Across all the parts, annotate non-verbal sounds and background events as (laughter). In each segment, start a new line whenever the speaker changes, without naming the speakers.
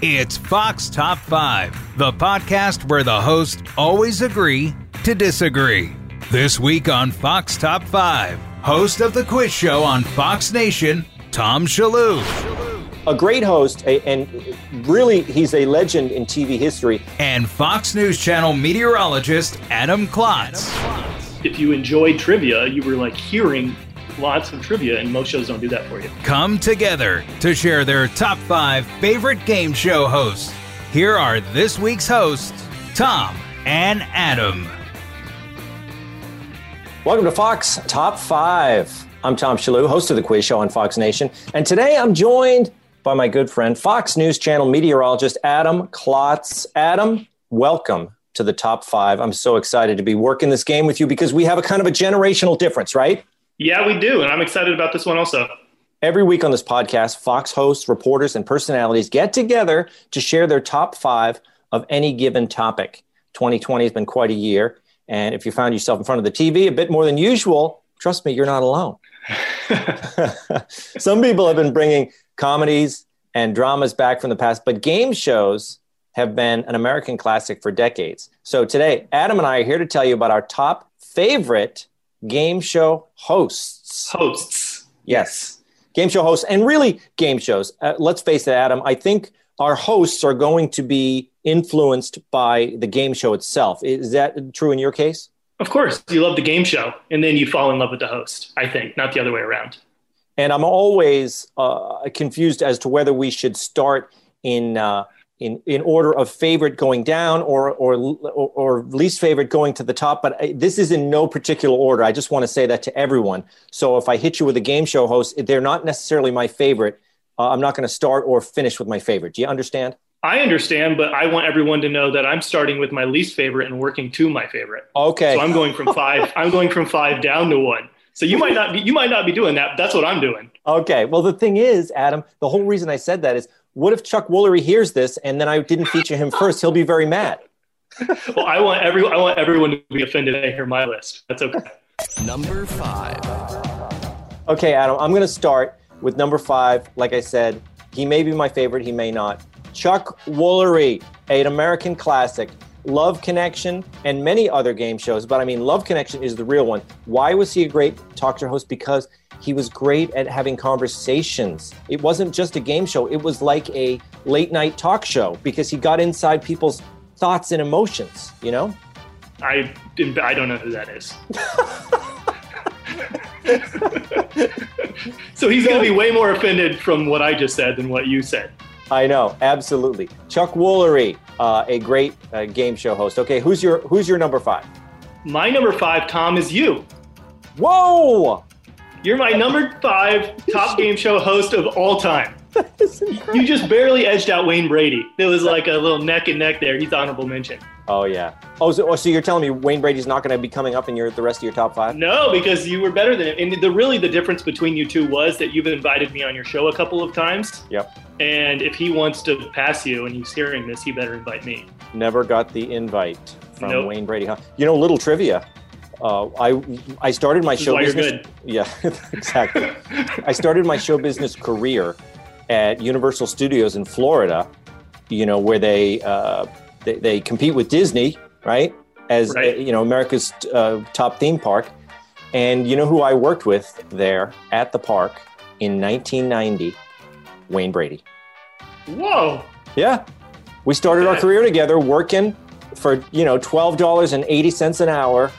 It's Fox Top 5, the podcast where the hosts always agree to disagree. This week on Fox Top 5, host of the quiz show on Fox Nation, Tom Shillue.
a great host, and really, he's a legend in TV history.
And Fox News Channel meteorologist Adam Klotz.
if you enjoyed trivia, you were like hearing lots of trivia, and most shows don't do that for you.
Come together to share their top five favorite game show hosts. Here are this week's hosts, Tom and Adam.
Welcome to Fox Top 5. I'm Tom Shillue, host of the quiz show on Fox Nation. And today I'm joined by my good friend, Fox News Channel meteorologist Adam Klotz. Adam, welcome to the top five. I'm so excited to be working this game with you because we have a kind of a generational difference, right?
Yeah, we do, and I'm excited about this one also.
Every week on this podcast, Fox hosts, reporters, and personalities get together to share their top five of any given topic. 2020 has been quite a year. And if you found yourself in front of the TV a bit more than usual, trust me, you're not alone. (laughs) (laughs) Some people have been bringing comedies and dramas back from the past, but game shows have been an American classic for decades. So today, Adam and I are here to tell you about our top favorite game show hosts.
Hosts.
Yes, game show hosts, and really game shows. Uh, let's face it, Adam. I think our hosts are going to be influenced by the game show itself. Is that true in your case?
Of course, you love the game show, and then you fall in love with the host, I think, not the other way around.
And I'm always uh, confused as to whether we should start in uh, in in order of favorite going down or or or, or least favorite going to the top. But I, this is in no particular order. I just want to say that to everyone. So if I hit you with a game show host, they're not necessarily my favorite. Uh, I'm not going to start or finish with my favorite. Do you understand?
I understand, but I want everyone to know that I'm starting with my least favorite and working to my favorite.
Okay.
So I'm going from five. (laughs) I'm going from five down to one. So you might not be. You might not be doing that. That's what I'm doing.
Okay. Well, the thing is, Adam, the whole reason I said that is, what if Chuck Woolery hears this and then I didn't feature him first? He'll be very mad.
Well, I want every. I want everyone to be offended. I hear my list. That's okay.
Number five.
Okay, Adam, I'm going to start with number five. Like I said, he may be my favorite, he may not. Chuck Woolery, an American classic. Love Connection and many other game shows, but I mean, Love Connection is the real one. Why was he a great talk show host? Because he was great at having conversations. It wasn't just a game show, it was like a late night talk show because he got inside people's thoughts and emotions, you know?
I didn't. I don't know who that is. (laughs) (laughs) so he's going to be way more offended from what I just said than what you said.
I know, absolutely. Chuck Woolery, uh, a great uh, game show host. Okay, who's your who's your number five?
My number five, Tom, is you.
Whoa!
You're my number five top (laughs) game show host of all time. You just barely edged out Wayne Brady. There was like a little neck and neck there. He's honorable mention.
Oh yeah. Oh, so, oh, so you're telling me Wayne Brady's not going to be coming up in your the rest of your top five?
No, because you were better than him. And the really the difference between you two was that you've invited me on your show a couple of times.
Yep.
And if he wants to pass you and he's hearing this, he better invite me.
Never got the invite from
Nope.
Wayne Brady. Huh? You know, little trivia. Uh, I I started my show business.
good. (laughs)
Yeah, (laughs) exactly. I started my show business career at Universal Studios in Florida. You know, where they uh, they, they compete with Disney, right? As
Right.
you know, America's uh, top theme park. And you know who I worked with there at the park in 1990? Wayne Brady.
Whoa.
Yeah. We started our career together working for, you know, $12.80 an hour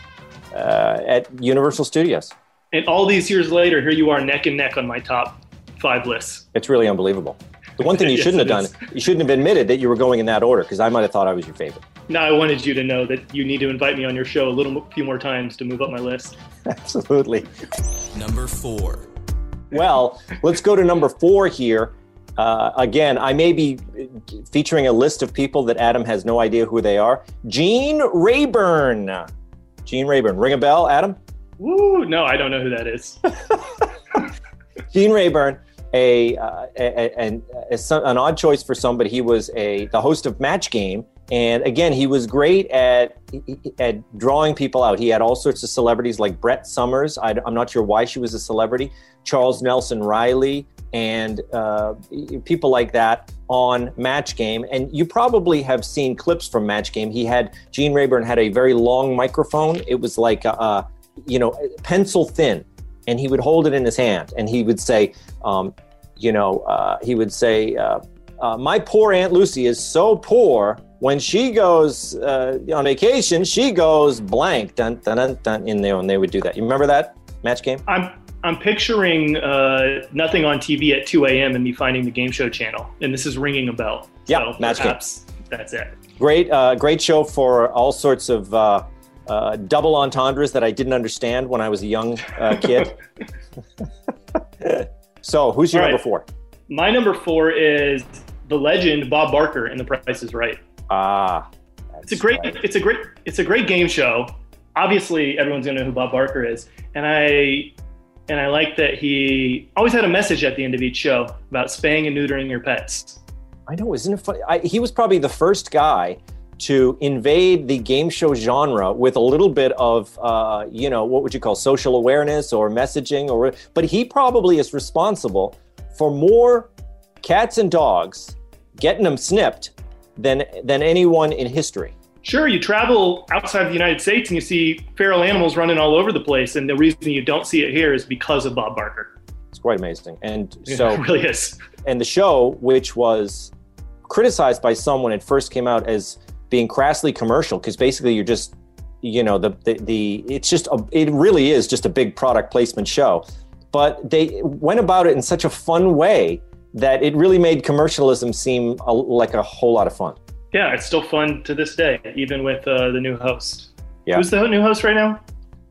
uh, at Universal Studios.
And all these years later, here you are neck and neck on my top five lists.
It's really unbelievable. The one thing you (laughs)
Yes,
shouldn't have done,
is.
you shouldn't have admitted that you were going in that order because I might have thought I was your favorite.
Now I wanted you to know that you need to invite me on your show a little few more times to move up my list. (laughs)
Absolutely.
Number four.
Well, let's go to number four here. Uh, again, I may be featuring a list of people that Adam has no idea who they are. Gene Rayburn. Gene Rayburn. Ring a bell, Adam?
Woo! No, I don't know who that is. (laughs)
Gene Rayburn, a, uh, a, a, a, an odd choice for somebody. He was a the host of Match Game, and again, he was great at at drawing people out. He had all sorts of celebrities like Brett Somers. I, am not sure why she was a celebrity. Charles Nelson Reilly and uh, people like that on Match Game. And you probably have seen clips from Match Game. He had Gene Rayburn had a very long microphone. It was like a, a you know pencil thin, and he would hold it in his hand, and he would say, um, you know, uh, he would say, uh, uh "My poor Aunt Lucy is so poor." When she goes uh, on vacation, she goes blank, dun, dun, dun, dun, in there, and they would do that. You remember that match game?
I'm I'm picturing uh, nothing on TV at 2 a.m. and me finding the game show channel, and this is ringing a bell.
Yeah,
so
match
perhaps That's it.
Great, uh, great show for all sorts of uh, double entendres that I didn't understand when I was a young uh, kid. (laughs) so, who's your
All
number four?
My number four is the legend Bob Barker in The Price is Right.
Ah,
It's a great,
right.
it's a great, it's a great game show. Obviously, everyone's gonna know who Bob Barker is, and I, and I like that he always had a message at the end of each show about spaying and neutering your pets.
I know, isn't it funny? I, he was probably the first guy to invade the game show genre with a little bit of, uh, you know, what would you call social awareness or messaging, or but he probably is responsible for more cats and dogs getting them snipped than than anyone in history.
Sure, you travel outside of the United States and you see feral animals running all over the place, and the reason you don't see it here is because of Bob Barker.
It's quite amazing. And so, (laughs)
it really is.
and the show, which was criticized by some when it first came out as being crassly commercial, because basically you're just, you know, the, the the it's just a, it really is just a big product placement show. But they went about it in such a fun way that it really made commercialism seem a, like a whole lot of fun.
Yeah, it's still fun to this day, even with uh, the new host.
Yeah.
Who's the new host right now?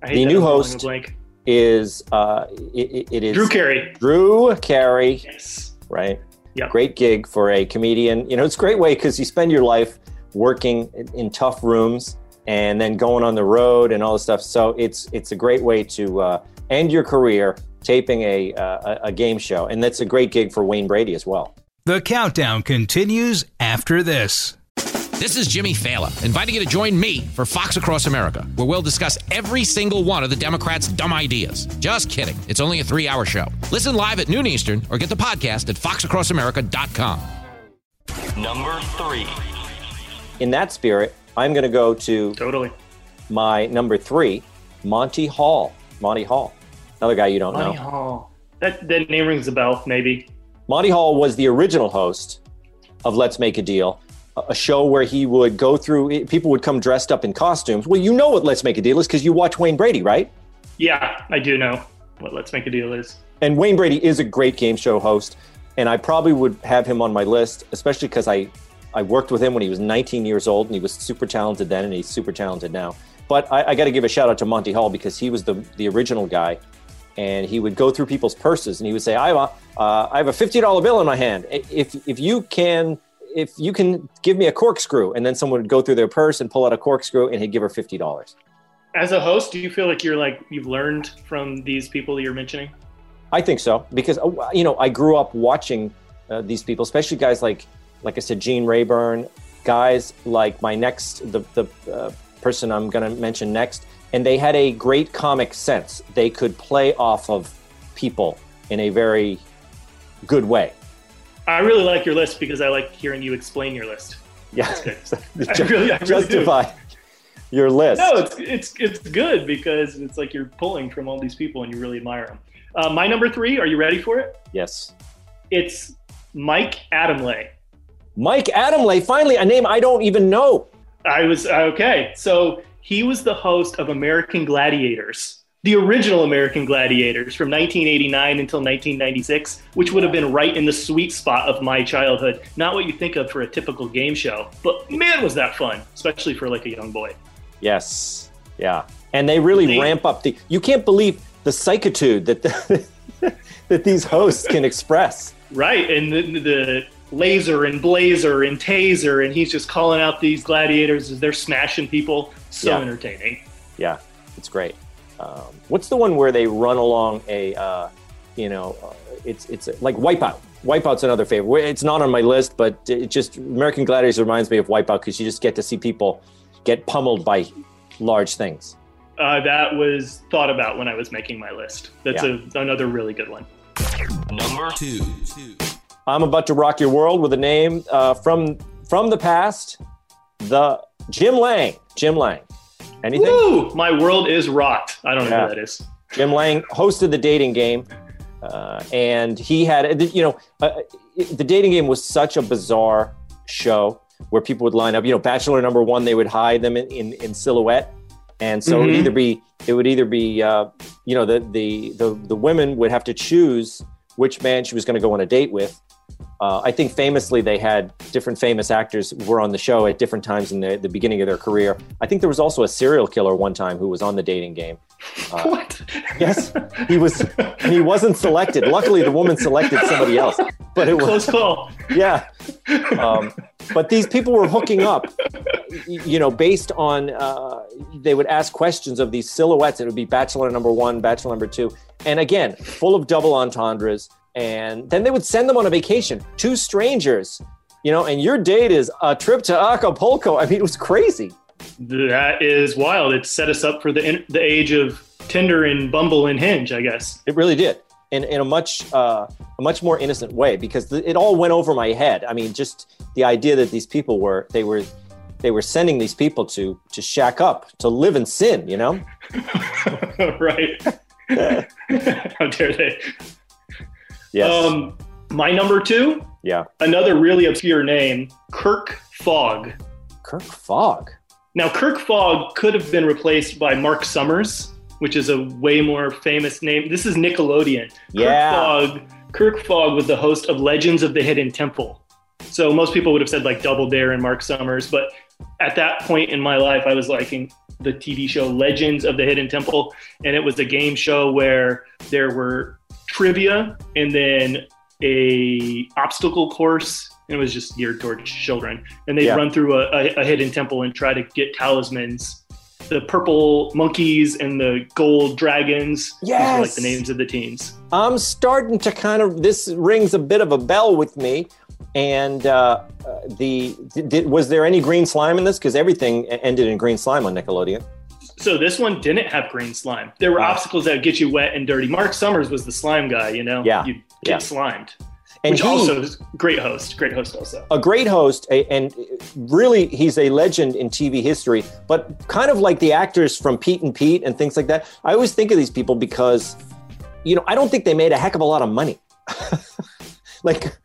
I
The new
I'm
host-
Blank.
Is uh, it, it is
Drew Carey.
Drew Carey,
Yes.
right?
Yeah.
Great gig for a comedian. You know, it's a great way because you spend your life working in, in tough rooms and then going on the road and all this stuff. So it's it's a great way to uh, end your career taping a, uh, a a game show, and that's a great gig for Wayne Brady as well.
The countdown continues after this.
This is Jimmy Failla, inviting you to join me for Fox Across America, where we'll discuss every single one of the Democrats' dumb ideas. Just kidding. It's only a three hour show. Listen live at noon Eastern or get the podcast at foxacrossamerica.com.
Number three.
In that spirit, I'm going to go to
Totally.
my number three, Monty Hall. Monty Hall, another guy you don't
Monty
know.
Monty Hall. That, that name rings a bell, maybe.
Monty Hall was the original host of Let's Make a Deal, a- a show where he would go through, eh, people would come dressed up in costumes. Well, you know what Let's Make a Deal is because you watch Wayne Brady, right?
Yeah, I do know what Let's Make a Deal is.
And Wayne Brady is a great game show host. And I probably would have him on my list, especially because I, I worked with him when he was 19 years old and he was super talented then and he's super talented now. But I, I got to give a shout out to Monty Hall because he was the, the original guy. And he would go through people's purses and he would say, I have a, uh, I have a $50 bill in my hand. If, if you can if you can give me a corkscrew and then someone would go through their purse and pull out a corkscrew and he'd give her $50
As a host, do you feel like you're like you've learned from these people that you're mentioning?
I think so because uh, you know I grew up watching uh, these people, especially guys like like I said, Gene Rayburn, guys like my next the the uh, person I'm going to mention next, and they had a great comic sense. They could play off of people in a very good way.
I really like your list because I like hearing you explain your list.
Yeah. (laughs)
I really- I really do.
justify your list.
No, it's it's it's good because it's like you're pulling from all these people and you really admire them. Uh, my number three, are you ready for it?
yes,
It's Mike Adamle.
Mike Adamle. Finally, a name I don't even know.
I was okay. So he was the host of American Gladiators, the original American Gladiators from 1989 until 1996, which would have been right in the sweet spot of my childhood. Not what you think of for a typical game show, but man, was that fun, especially for like a young boy.
Yes. Yeah. And they really
They-
ramp up the. You can't believe the psychitude that the, (laughs) that these hosts can express.
Right, and the, the laser and blazer and taser, and he's just calling out these gladiators as they're smashing people. So
Yeah.
entertaining.
Yeah, it's great. Um, what's the one where they run along a, uh, you know, uh, it's it's like Wipeout. Wipeout's another favorite. It's not on my list, but it just American Gladiators reminds me of Wipeout because you just get to see people get pummeled by large things.
Uh, that was thought about when I was making my list. That's
Yeah.
a, another really good one.
Number two.
I'm about to rock your world with a name uh, from from the past. The Jim Lange. Jim Lange. Anything?
Woo! My world is rocked. I don't know
Yeah.
who that is.
Jim Lange hosted the dating game, uh, and he had, you know, uh, the dating game was such a bizarre show where people would line up. You know, Bachelor number one, they would hide them in, in, in silhouette, and so it would
Mhm.
either be it would either be uh, you know the the the the women would have to choose which man she was going to go on a date with. Uh, I think famously they had different famous actors were on the show at different times in the, the beginning of their career. I think there was also a serial killer one time who was on the dating game. (laughs) Uh,
what?
Yes, he was. he wasn't selected. Luckily, the woman selected somebody else. But it was,
Close call.
yeah. Um, but these people were hooking up, you know, based on uh, they would ask questions of these silhouettes. It would be Bachelor number one, Bachelor number two, and again, full of double entendres. And then they would send them on a vacation, two strangers, you know, and your date is a trip to Acapulco. I mean, it was crazy.
That is wild. It set us up for the the age of Tinder and Bumble and Hinge, I guess.
It really did, in in a much uh, a much more innocent way because th- it all went over my head. I mean, just the idea that these people were they were they were sending these people to to shack up to live in sin. You know, (laughs)
right. (laughs) How dare they?
Yes,
Um, my number two,
yeah.
another really obscure name, Kirk Fogg.
Kirk Fogg.
Now, Kirk Fogg could have been replaced by Mark Summers, which is a way more famous name. This is Nickelodeon.
Yeah.
Kirk Fogg, Kirk Fogg was the host of Legends of the Hidden Temple. So most people would have said like Double Dare and Mark Summers, but at that point in my life, I was liking the TV show Legends of the Hidden Temple, and it was a game show where there were trivia and then a obstacle course. And it was just geared towards children, and they'd
Yeah.
run through a, a, a hidden temple and try to get talismans. The purple monkeys and the gold dragons. These were like the names of the teams.
I'm starting to kind of this rings a bit of a bell with me. And uh, uh, the did, was there any green slime in this? Because everything ended in green slime on Nickelodeon.
So this one didn't have green slime. There were
Wow.
obstacles that would get you wet and dirty. Mark Summers was the slime guy, you know?
Yeah,
You get
yeah.
slimed.
And
which
he-
also is great host. Great host also.
a great host a- and really he's a legend in tv history but kind of like the actors from pete and pete and things like that i always think of these people because you know i don't think they made a heck of a lot of money (laughs) like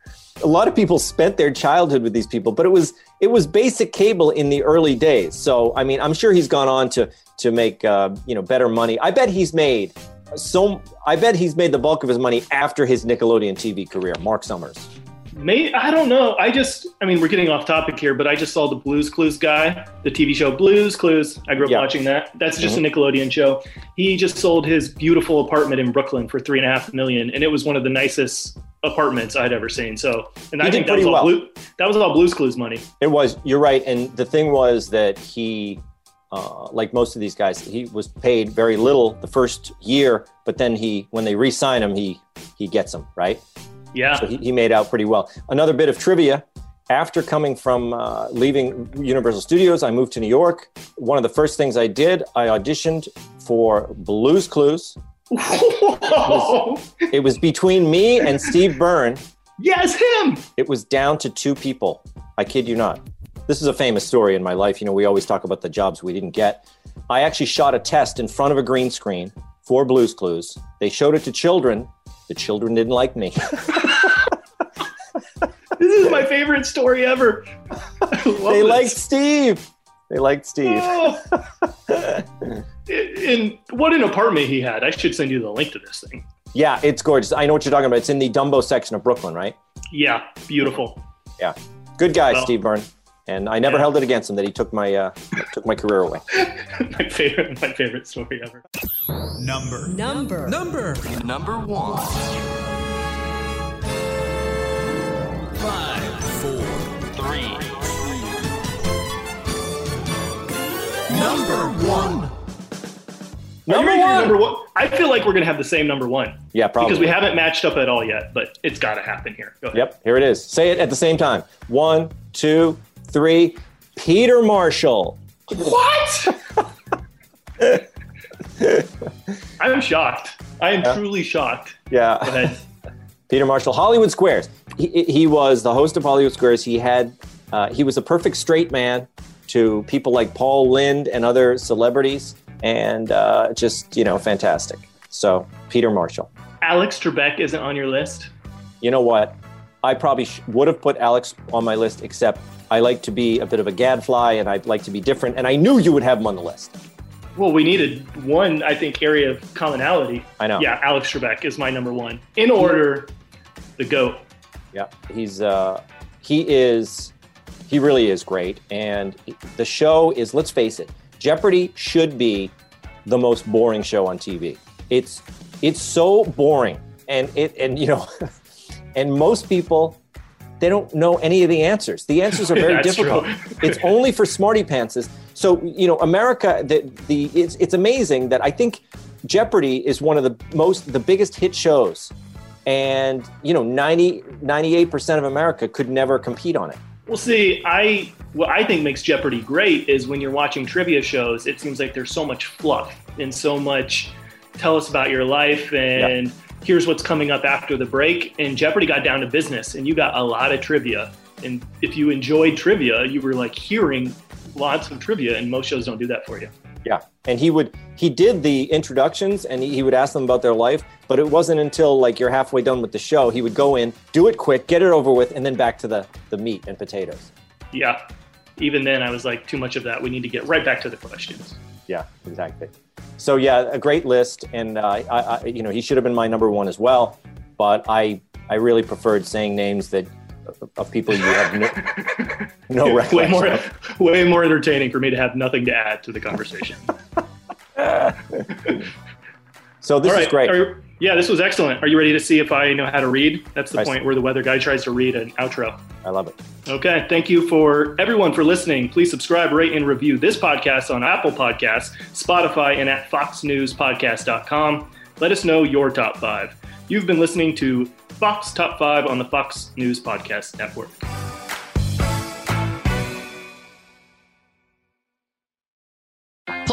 a lot of people spent their childhood with these people but it was it was basic cable in the early days so i mean i'm sure he's gone on to to make uh, you know better money i bet he's made so i bet he's made the bulk of his money after his nickelodeon tv career mark summers
May I don't know. I just I mean we're getting off topic here, but I just saw the Blues Clues guy, the TV show Blues Clues. I grew up
Yeah.
watching that. That's just a Nickelodeon show. He just sold his beautiful apartment in Brooklyn for three and a half million, and it was one of the nicest apartments I'd ever seen. So, and I think that was all
well.
Blue, that was all Blues Clues money.
It was. You're right. And the thing was that he, uh, like most of these guys, he was paid very little the first year, but then he, when they re-sign him, he he gets them right.
Yeah.
So he, he made out pretty well. Another bit of trivia: after coming from uh, leaving Universal Studios, I moved to New York. One of the first things I did, I auditioned for Blues Clues. It was between me and Steve Burns.
yes, him.
It was down to two people. I kid you not. This is a famous story in my life. You know, we always talk about the jobs we didn't get. I actually shot a test in front of a green screen for Blues Clues. They showed it to children. The children didn't like me. (laughs)
This is my favorite story ever.
They
this.
liked Steve. They liked Steve.
Oh. (laughs) and what an apartment he had. I should send you the link to this thing.
Yeah, it's gorgeous. I know what you're talking about. It's in the Dumbo section of Brooklyn, right?
Yeah, beautiful.
Yeah. Good guy,
Well-
Steve Burns. And I never
Yeah.
held it against him that he took my uh, took my career away. (laughs)
my favorite, my favorite story ever.
Number.
Number number,
five.
Four. Three.
Number one.
Are you
Number
ready for your
one.
number one? I feel like we're going to have the same number one.
Yeah, probably.
Because we haven't matched up at all yet, but it's got to happen here. Go ahead.
Yep, here it is. Say it at the same time. One, two, three. Peter Marshall.
What? (laughs) I'm shocked. I am truly shocked. Go
Yeah.
ahead. (laughs)
Peter Marshall, Hollywood Squares. He, he was the host of Hollywood Squares. He had uh, he was a perfect straight man to people like Paul Lynde and other celebrities, and uh, just you know fantastic. So Peter Marshall.
Alex Trebek isn't on your list.
You know what? I probably sh- would have put Alex on my list, except I like to be a bit of a gadfly, and I'd like to be different. And I knew you would have him on the list.
Well, we needed one, I think, area of commonality.
I know.
Yeah, Alex Trebek is my number one. In order, the GOAT.
Yeah, he's uh, he is he really is great, and the show is. Let's face it, Jeopardy should be the most boring show on TV. It's it's so boring, and it and you know, (laughs) and most people they don't know any of the answers. The answers are (laughs) very difficult.
true.
it's only for smarty pantses. So you know, America. The the it's it's amazing that I think Jeopardy is one of the most the biggest hit shows and you know 90 98% of america could never compete on it
Well, see, I what I think makes Jeopardy great is when you're watching trivia shows. It seems like there's so much fluff and so much. Tell us about your life and here's what's coming up after the break. And Jeopardy got down to business, and you got a lot of trivia. And if you enjoyed trivia, you were like hearing lots of trivia, and most shows don't do that for you.
yeah and he would he did the introductions and he, he would ask them about their life but it wasn't until like you're halfway done with the show he would go in do it quick get it over with and then back to the the meat and potatoes
Yeah. Even then, I was like, too much of that. We need to get right back to the questions.
yeah exactly so yeah a great list and uh, I, I you know he should have been my number one as well but i i really preferred saying names that of people you have no, (laughs) no
way more,
of.
way more entertaining for me to have nothing to add to the conversation. (laughs)
so this is great
Are- yeah, this was excellent. Are you ready to see if I know how to read? That's the
Nice.
point where the weather guy tries to read an outro.
i love it
Okay. Thank you for everyone for listening. Please subscribe, rate, and review this podcast on Apple Podcasts, Spotify, and at foxnewspodcast.com. Let us know your top five. You've been listening to Fox Top 5 on the Fox News Podcast Network.